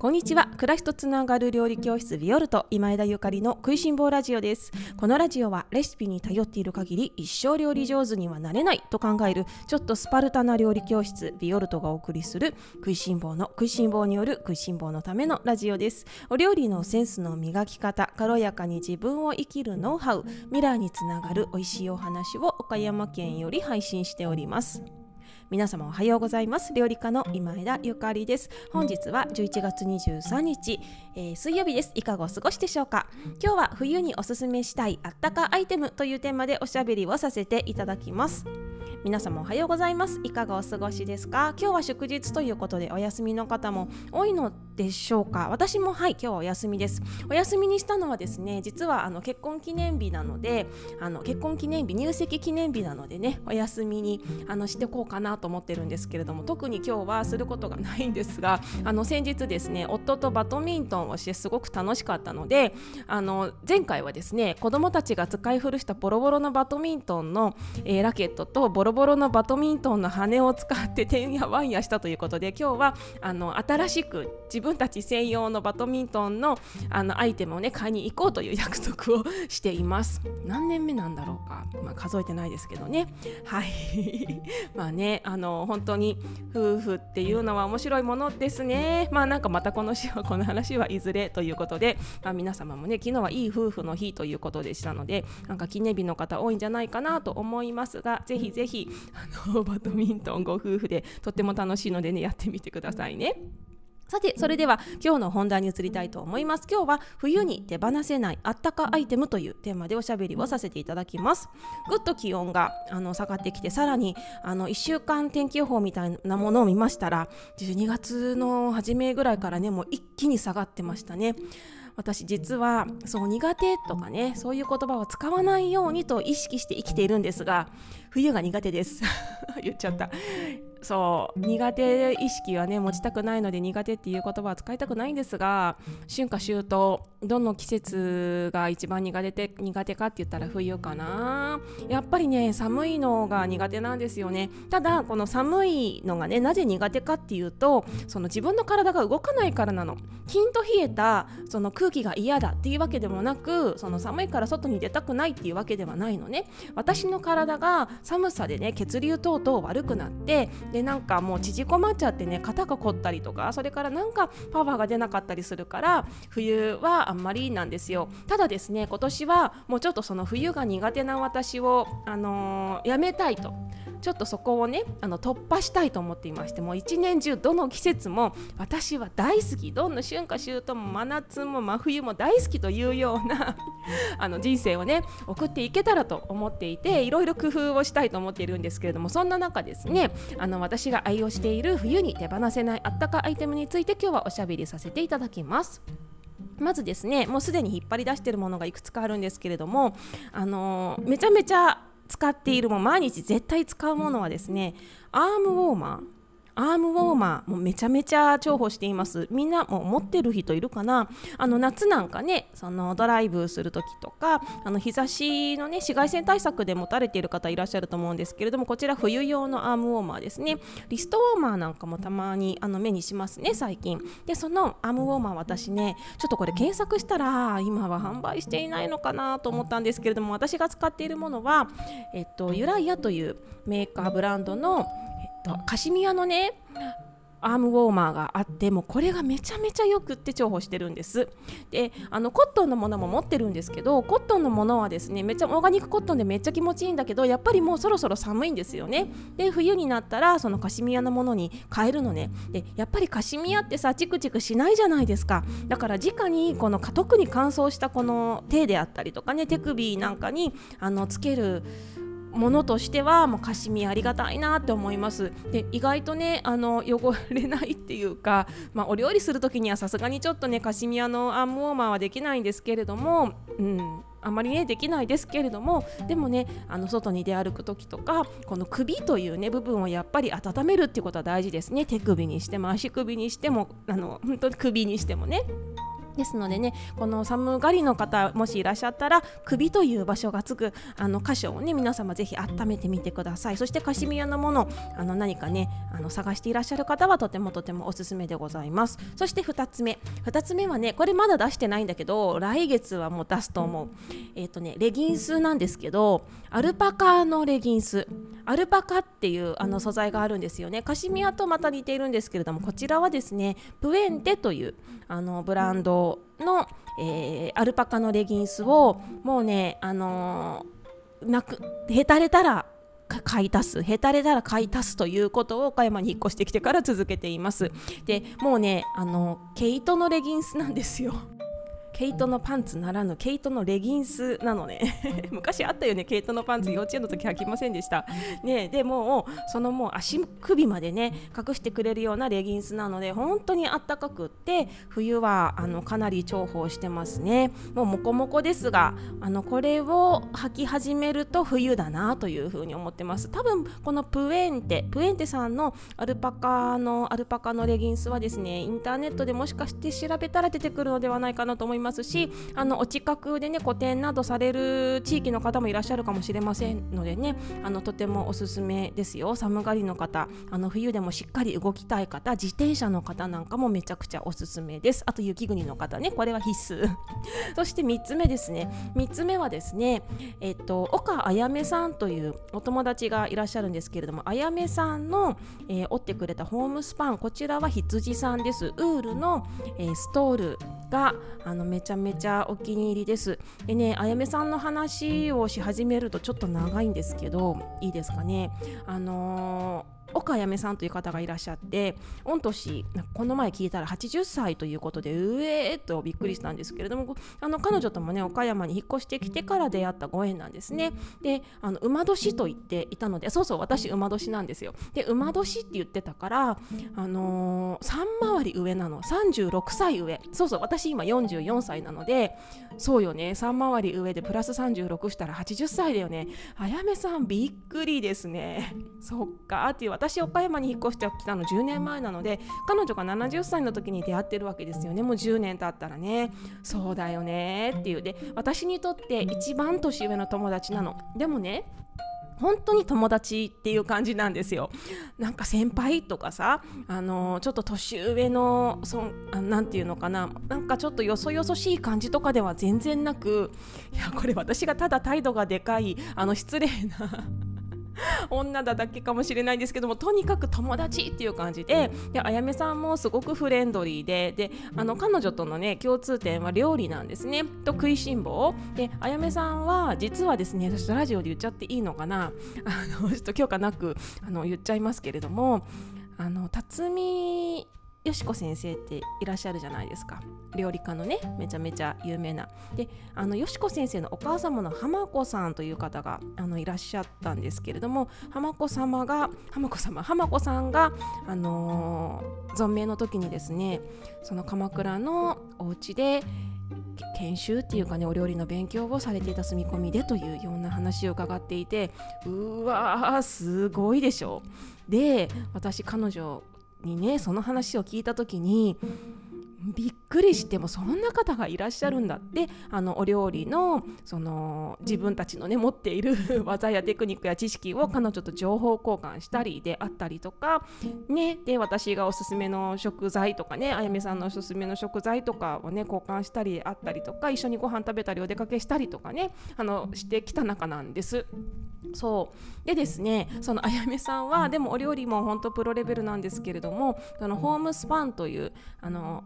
こんにちは。暮らしとつながる料理教室ビオルト今枝ゆかりの食いしん坊ラジオです。このラジオはレシピに頼っている限り一生料理上手にはなれないと考えるちょっとスパルタな料理教室ビオルトがお送りする食いしん坊の食いしん坊による食いしん坊のためのラジオです。お料理のセンスの磨き方軽やかに自分を生きるノウハウ未来につながる美味しいお話を岡山県より配信しております。皆様おはようございます。料理家の今枝ゆかりです。本日は11月23日、えー、水曜日です。いかがお過ごしでしょうか？今日は冬におすすめしたいあったかアイテムというテーマでおしゃべりをさせていただきます。皆様おはようございます。いかがお過ごしですか？今日は祝日ということでお休みの方も多いのでしょうか？私もはい今日はお休みです。お休みにしたのはですね実はあの結婚記念日なのであの結婚記念日入籍記念日なのでねお休みにあのしてこうかなと思ってるんですけれども特に今日はすることがないんですがあの先日ですね夫とバドミントンをしてすごく楽しかったのであの前回はですね子供たちが使い古したボロボロのバドミントンの、えー、ラケットとボロボロのバドミントンの羽を使っててんやわんやしたということで今日はあの新しく自分分たち専用のバドミントンのあのアイテムをね買いに行こうという約束をしています。何年目なんだろうか、まあ、数えてないですけどね。はい。まあねあの本当に夫婦っていうのは面白いものですね。まあなんかまたこのこの話はいずれということで、まあ、皆様もね昨日はいい夫婦の日ということでしたのでなんか記念日の方多いんじゃないかなと思いますがぜひぜひあのバドミントンご夫婦でとっても楽しいのでねやってみてくださいね。さてそれでは今日の本題に移りたいと思います。今日は冬に手放せないあったかアイテムというテーマでおしゃべりをさせていただきます。ぐっと気温があの下がってきてさらにあの1週間天気予報みたいなものを見ましたら12月の初めぐらいからねもう一気に下がってましたね。私実はそう苦手とかねそういう言葉を使わないようにと意識して生きているんですが冬が苦手です。言っちゃった。そう。苦手意識はね持ちたくないので苦手っていう言葉は使いたくないんですが春夏秋冬どの季節が一番苦手苦手かって言ったら冬かな。やっぱりね寒いのが苦手なんですよね。ただこの寒いのがねなぜ苦手かっていうとその自分の体が動かないからなの。キンと冷えたその空気が嫌だっていうわけでもなくその寒いから外に出たくないっていうわけではないのね。私の体が寒さでね血流等々悪くなってでなんかもう縮こまっちゃってね肩が凝ったりとかそれからなんかパワーが出なかったりするから冬はあんまりなんですよ。ただですね今年はもうちょっとその冬が苦手な私を、あのー、やめたいと。ちょっとそこをねあの突破したいと思っていましてもう一年中どの季節も私は大好きどんな春夏秋冬も真夏も真冬も大好きというような あの人生をね送っていけたらと思っていていろいろ工夫をしたいと思っているんですけれどもそんな中ですねあの私が愛用している冬に手放せないあったかアイテムについて今日はおしゃべりさせていただきます。まずですねもうすでに引っ張り出しているものがいくつかあるんですけれどもあのめちゃめちゃ使っているも毎日絶対使うものはですねアームウォーマー。アームウォーマーもめちゃめちゃ重宝しています。みんなも持ってる人いるかな？あの夏なんかねそのドライブする時とかあの日差しのね紫外線対策で持たれている方いらっしゃると思うんですけれどもこちら冬用のアームウォーマーですね。リストウォーマーなんかもたまにあの目にしますね最近。でそのアームウォーマー私ねちょっとこれ検索したら今は販売していないのかなと思ったんですけれども私が使っているものはえっとユライアというメーカーブランドのと。カシミヤのねアームウォーマーがあってもこれがめちゃめちゃよくって重宝してるんです。であのコットンのものも持ってるんですけどコットンのものはですねめっちゃオーガニックコットンでめっちゃ気持ちいいんだけどやっぱりもうそろそろ寒いんですよね。で冬になったらそのカシミヤのものに変えるのね。でやっぱりカシミヤってさチクチクしないじゃないですか。だから直にこの特に乾燥したこの手であったりとかね手首なんかにあのつけるものとしてはもうカシミありがたいなって思いますで意外とねあの汚れないっていうか、まあ、お料理する時にはさすがにちょっとねカシミヤのアームウォーマーはできないんですけれども、うん、あまりねできないですけれどもでもねあの外に出歩く時とかこの首というね部分をやっぱり温めるっていうことは大事ですね手首にしても足首にしてもあの本当に首にしてもね。ですのでねこの寒がりの方もしいらっしゃったら首という場所がつくあの箇所をね皆様ぜひ温めてみてください。そしてカシミヤのものあの何かねあの探していらっしゃる方はとてもとてもおすすめでございます。そして2つ目。2つ目はねこれまだ出してないんだけど来月はもう出すと思う。えっ、ー、とねレギンスなんですけどアルパカのレギンス。アルパカっていうあの素材があるんですよね。カシミヤとまた似ているんですけれどもこちらはですねプエンテというあのブランドの、えー、アルパカのレギンスをもうねあのー、なくへたれたら買い足すへたれたら買い足すということを岡山に引っ越してきてから続けています。でもうねあの毛糸のレギンスなんですよ毛糸のパンツならぬ毛糸のレギンスなのね。昔あったよね毛糸のパンツ。幼稚園の時履きませんでした。ねでもそのもう足首までね隠してくれるようなレギンスなので本当にあったかくって冬はあのかなり重宝してますね。もうモコモコですがあのこれを履き始めると冬だなというふうに思ってます。多分このプエンテプエンテさんのアルパカのアルパカのレギンスはですねインターネットでもしかして調べたら出てくるのではないかなと思いますますしあのお近くでね個展などされる地域の方もいらっしゃるかもしれませんのでねあのとてもおすすめですよ。寒がりの方あの冬でもしっかり動きたい方自転車の方なんかもめちゃくちゃおすすめです。あと雪国の方ねこれは必須。そして3つ目ですね。3つ目はですねえっと岡あやめさんというお友達がいらっしゃるんですけれどもあやめさんの、えー、折ってくれたホームスパンこちらは羊さんです。ウールの、えー、ストールがあのめちゃめちゃお気に入りです。でね、あやめさんの話をし始めるとちょっと長いんですけど、いいですかね？あのー岡やめさんという方がいらっしゃって御年この前聞いたら80歳ということでうえーとびっくりしたんですけれどもあの彼女ともね岡山に引っ越してきてから出会ったご縁なんですね。であの馬年と言っていたのでそうそう私馬年なんですよ。で馬年って言ってたからあのー、3回り上なの。36歳上。そうそう私今44歳なのでそうよね。3回り上でプラス36したら80歳だよね。あやめさんびっくりですね。そっかっていう私岡山に引っ越してきたの10年前なので彼女が70歳の時に出会ってるわけですよね。もう10年経ったらね。そうだよね。っていう。で私にとって一番年上の友達なの。でもね本当に友達っていう感じなんですよ。なんか先輩とかさ、あのちょっと年上のそなんていうのかな。なんかちょっとよそよそしい感じとかでは全然なくいやこれ私がただ態度がでかいあの失礼な 女だだけかもしれないんですけどもとにかく友達っていう感じでであやめさんもすごくフレンドリーでであの彼女とのね共通点は料理なんですね。と食いしん坊。であやめさんは実はですね私ラジオで言っちゃっていいのかな。あのちょっと許可なくあの言っちゃいますけれどもあの辰巳よしこ先生っていらっしゃるじゃないですか。料理家のねめちゃめちゃ有名な。であのよしこ先生のお母様の浜子さんという方があのいらっしゃったんですけれども浜子様が浜子様浜子さんがあのー、存命の時にですねその鎌倉のお家で研修っていうかねお料理の勉強をされていた住み込みでというような話を伺っていてうわーすごいでしょ。で私彼女にねその話を聞いた時にびっくりしてもそんな方がいらっしゃるんだってあのお料理のその自分たちのね持っている 技やテクニックや知識を彼女と情報交換したりであったりとかねで私がおすすめの食材とかねあやめさんのおすすめの食材とかをね交換したりあったりとか一緒にご飯食べたりお出かけしたりとかねあのしてきた仲なんです。そうでですねそのあやめさんはでもお料理も本当プロレベルなんですけれどもあのホームスパンというあの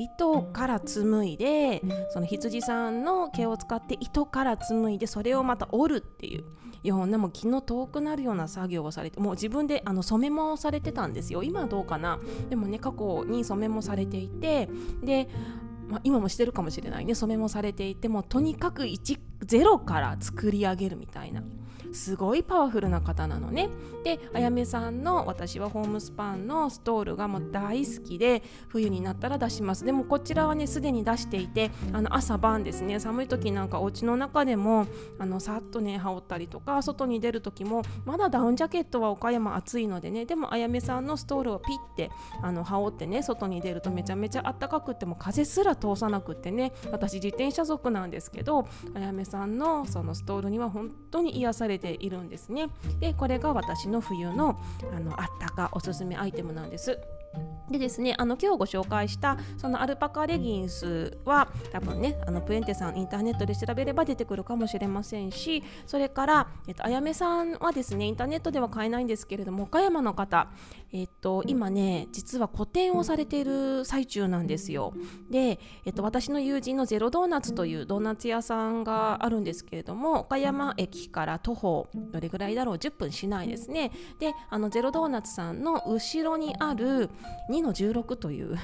糸から紡いでその羊さんの毛を使って糸から紡いでそれをまた織るっていうようなもう気の遠くなるような作業をされてもう自分であの染めもされてたんですよ。今はどうかな。でもね過去に染めもされていてでまあ、今もしてるかもしれないね。染めもされていてもとにかく1ゼロから作り上げるみたいな。すごいパワフルな方なのね。であやめさんの私はホームスパンのストールがもう大好きで冬になったら出します。でもこちらはねすでに出していてあの朝晩ですね。寒い時なんかお家の中でもあのさっとね羽織ったりとか外に出る時もまだダウンジャケットは岡山暑いのでね。でもあやめさんのストールをピッてあの羽織ってね外に出るとめちゃめちゃ暖かくっても風すら通さなくってね。私自転車族なんですけどあやめさんのそのストールには本当に癒されてているんですね。でこれが私の冬のあのあったかおすすめアイテムなんです。でですね、あの今日ご紹介したそのアルパカレギンスは多分ねあのプエンテさんインターネットで調べれば出てくるかもしれませんしそれから、えっと、あやめさんはですねインターネットでは買えないんですけれども岡山の方、えっと、今ね実は個展をされている最中なんですよ。で、えっと、私の友人のゼロドーナツというドーナツ屋さんがあるんですけれども岡山駅から徒歩どれぐらいだろう10分しないですね。であのゼロドーナツさんの後ろにある2の16という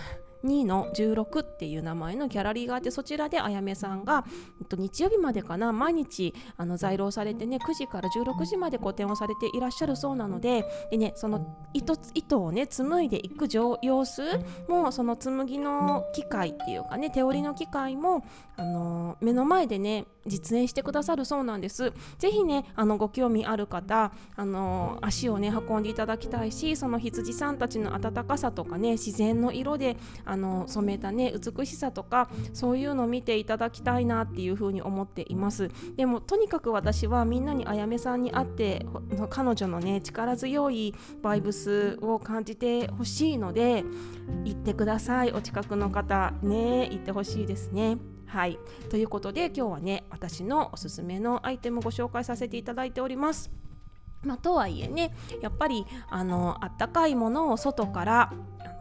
2の16っていう名前のギャラリーがあってそちらであやめさんが、えっと、日曜日までかな毎日あの在廊されてね9時から16時まで個展をされていらっしゃるそうなのでで、ね、その糸糸をね紡いでいく様子もその紡ぎの機械っていうかね手織りの機械も、あの目の前でね実演してくださるそうなんです。ぜひねあのご興味ある方、あの足をね運んでいただきたいしその羊さんたちの温かさとかね自然の色であの染めたね美しさとかそういうのを見ていただきたいなっていうふうに思っています。でもとにかく私はみんなにあやめさんに会って彼女のね力強いバイブスを感じてほしいので行ってください。お近くの方ね行ってほしいですね。はい。ということで今日はね私のおすすめのアイテムご紹介させていただいております。まあ、とはいえねやっぱりあのあったかいものを外から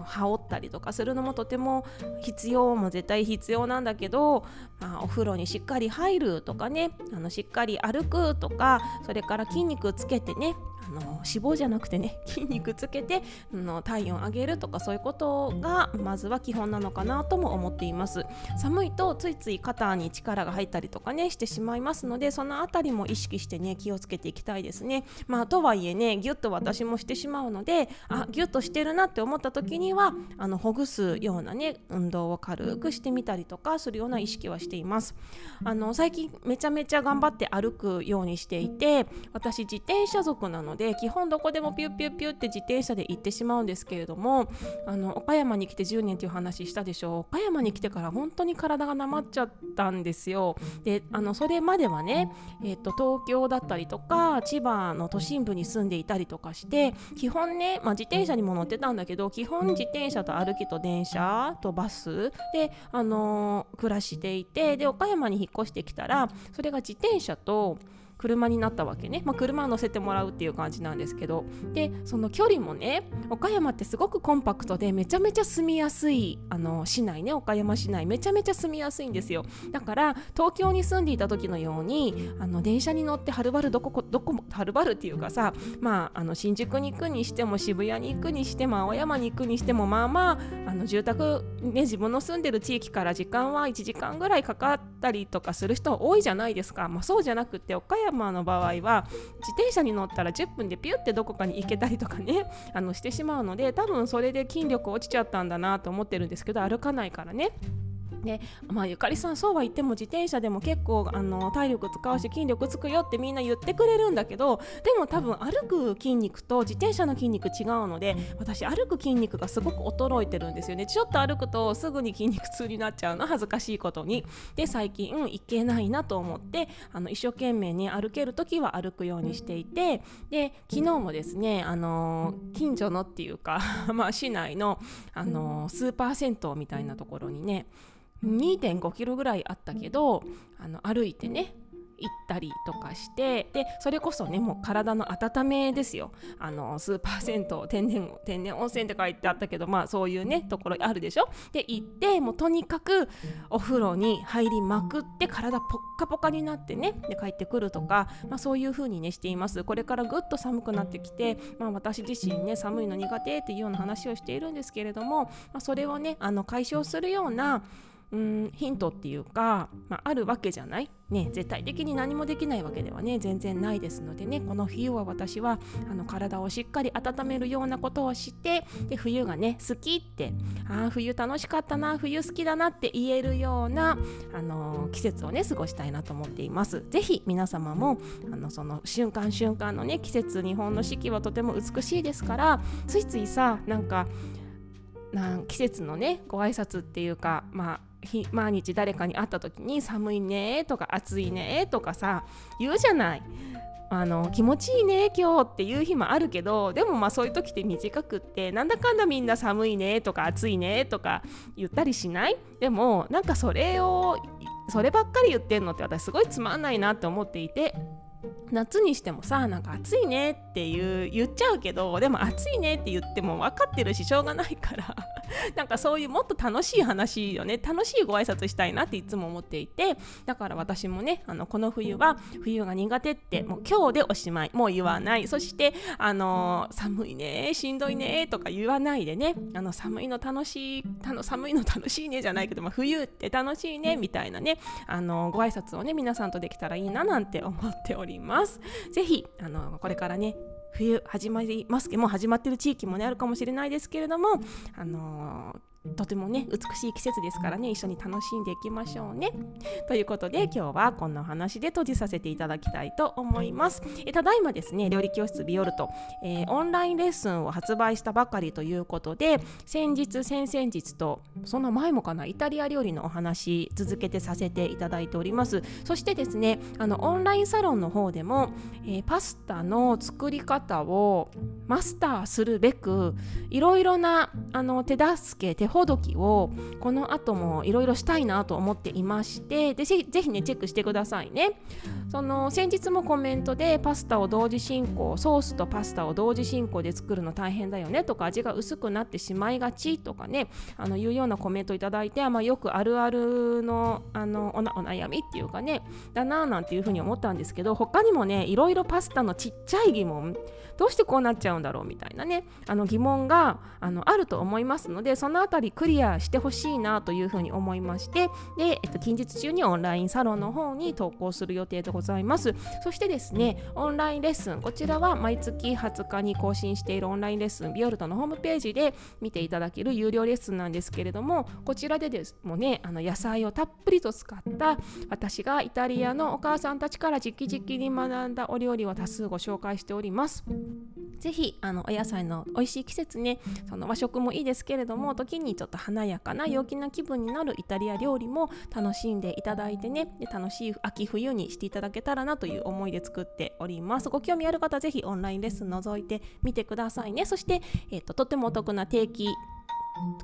羽織ったりとかするのもとても必要も絶対必要なんだけど、まあ、お風呂にしっかり入るとかねあのしっかり歩くとかそれから筋肉つけてねあの脂肪じゃなくてね 筋肉つけてあの体温上げるとかそういうことがまずは基本なのかなとも思っています。寒いとついつい肩に力が入ったりとかねしてしまいますのでそのあたりも意識してね気をつけていきたいですね。まあとはいえねギュッと私もしてしまうのであギュッとしてるなって思った時にはあのほぐすようなね運動を軽くしてみたりとかするような意識はしています。あの最近めちゃめちゃ頑張って歩くようにしていて私自転車族なので基本どこでもピュッピュッピューって自転車で行ってしまうんですけれどもあの岡山に来て10年という話したでしょう。岡山に来てから本当に体がなまっちゃったんですよ。であのそれまではね、えーと、東京だったりとか千葉の都心部に住んでいたりとかして基本ね、まあ、自転車にも乗ってたんだけど基本自転車と歩きと電車とバスで、あのー、暮らしていてで岡山に引っ越してきたらそれが自転車と車になったわけね、まあ、車を乗せてもらうっていう感じなんですけど。でその距離もね岡山ってすごくコンパクトでめちゃめちゃ住みやすいあの市内ね。岡山市内めちゃめちゃ住みやすいんですよ。だから東京に住んでいた時のようにあの電車に乗ってはるばるどこどこもはるばるっていうかさまああの新宿に行くにしても渋谷に行くにしても青山に行くにしてもまあまああの住宅ね自分の住んでる地域から時間は1時間ぐらいかかったりとかする人多いじゃないですか、まあ、そうじゃなくて岡山山の場合は自転車に乗ったら10分でピュってどこかに行けたりとかねあのしてしまうので多分それで筋力落ちちゃったんだなと思ってるんですけど歩かないからね。でまあ、ゆかりさんそうは言っても自転車でも結構あの体力使うし筋力つくよってみんな言ってくれるんだけどでも多分歩く筋肉と自転車の筋肉違うので私歩く筋肉がすごく衰えてるんですよね。ちょっと歩くとすぐに筋肉痛になっちゃうの恥ずかしいことに。で最近行けないなと思ってあの一生懸命ね歩ける時は歩くようにしていてで昨日もですねあの近所のっていうか まあ市内のあのスーパー銭湯みたいなところにね2.5キロぐらいあったけどあの歩いてね行ったりとかしてでそれこそねもう体の温めですよ。あのスーパー銭湯天然天然温泉って書いてあったけどまあそういうねところあるでしょ？で行ってもうとにかくお風呂に入りまくって体ポッカポカになってねで帰ってくるとか、まあ、そういう風にねしています。これからぐっと寒くなってきて、まあ、私自身ね寒いの苦手っていうような話をしているんですけれども、まあ、それをねあの解消するようなうんヒントっていうか、まあ、あるわけじゃない？ね絶対的に何もできないわけではね全然ないですのでねこの冬は私はあの体をしっかり温めるようなことをしてで冬がね好きってああ冬楽しかったな冬好きだなって言えるような、あの季節をね過ごしたいなと思っています。ぜひ皆様もあのその瞬間瞬間のね季節日本の四季はとても美しいですからついついさなんかなん季節のねご挨拶っていうかまあ毎日誰かに会った時に寒いねとか暑いねとかさ言うじゃない。あの気持ちいいね今日っていう日もあるけどでもまあそういう時って短くってなんだかんだみんな寒いねとか暑いねとか言ったりしない？でもなんかそれをそればっかり言ってんのって私すごいつまんないなって思っていて夏にしてもさなんか暑いねっていう言っちゃうけどでも暑いねって言っても分かってるししょうがないから なんかそういうもっと楽しい話をね。楽しいご挨拶したいなっていつも思っていて。だから私もねあのこの冬は冬が苦手ってもう今日でおしまい。もう言わない。そしてあの寒いねしんどいねとか言わないでね。あの寒いの楽しい寒いの楽しいねじゃないけど、ま、冬って楽しいねみたいなね。あのご挨拶をね皆さんとできたらいいななんて思っております。ぜひあのこれからね冬始まりますけども始まってる地域もねあるかもしれないですけれどもあのとてもね美しい季節ですからね一緒に楽しんでいきましょうね。ということで今日はこんなお話で閉じさせていただきたいと思います。えただいまですね料理教室ビオルト、えー、オンラインレッスンを発売したばかりということで先日先々日とその前もかなイタリア料理のお話続けてさせていただいております。そしてですねあのオンラインサロンの方でも、えー、パスタの作り方をマスターするべくいろいろなあの手助け手ほどきをこの後もいろいろしたいなと思っていましてでぜひねチェックしてくださいね。その先日もコメントでパスタを同時進行ソースとパスタを同時進行で作るの大変だよねとか味が薄くなってしまいがちとかねあのいうようなコメントいただいて、まあ、よくあるあるのあのお悩みっていうかねだなーなんていうふうに思ったんですけど他にもねいろいろパスタのちっちゃい疑問どうしてこうなっちゃうんだろうみたいなねあの疑問があのあると思いますのでそのあたりクリアしてほしいなというふうに思いましてで、えっと、近日中にオンラインサロンの方に投稿する予定でございますそしてですねオンラインレッスンこちらは毎月20日に更新しているオンラインレッスンビオルトのホームページで見ていただける有料レッスンなんですけれどもこちらでですもねあの野菜をたっぷりと使った私がイタリアのお母さんたちから直々に学んだお料理を多数ご紹介しております。ぜひあのお野菜の美味しい季節ねその和食もいいですけれども時にちょっと華やかな陽気な気分になるイタリア料理も楽しんでいただいてね。で楽しい秋冬にしていただけたらなという思いで作っております。ご興味ある方はぜひオンラインレッスン覗いてみてくださいね。そして、えーと、ととってもお得な定期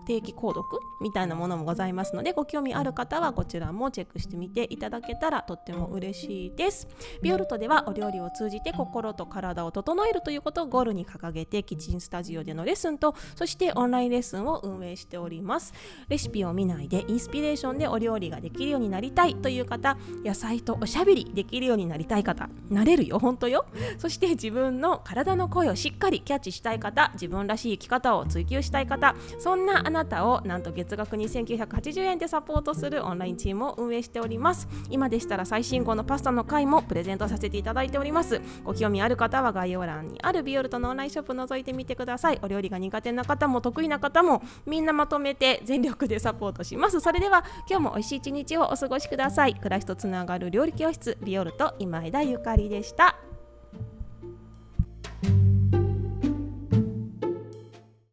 定期購読みたいなものもございますのでご興味ある方はこちらもチェックしてみていただけたらとっても嬉しいです。ビオルトではお料理を通じて心と体を整えるということをゴールに掲げてキッチンスタジオでのレッスンとそしてオンラインレッスンを運営しております。レシピを見ないでインスピレーションでお料理ができるようになりたいという方野菜とおしゃべりできるようになりたい方なれるよ本当よ。そして自分の体の声をしっかりキャッチしたい方自分らしい生き方を追求したい方そんんなあなたをなんと月額2980円でサポートするオンラインチームを運営しております。今でしたら最新号のパスタの回もプレゼントさせていただいております。ご興味ある方は概要欄にあるビオルトのオンラインショップ覗いてみてください。お料理が苦手な方も得意な方もみんなまとめて全力でサポートします。それでは今日も美味しい一日をお過ごしください。暮らしとつながる料理教室ビオルト今枝ゆかりでした。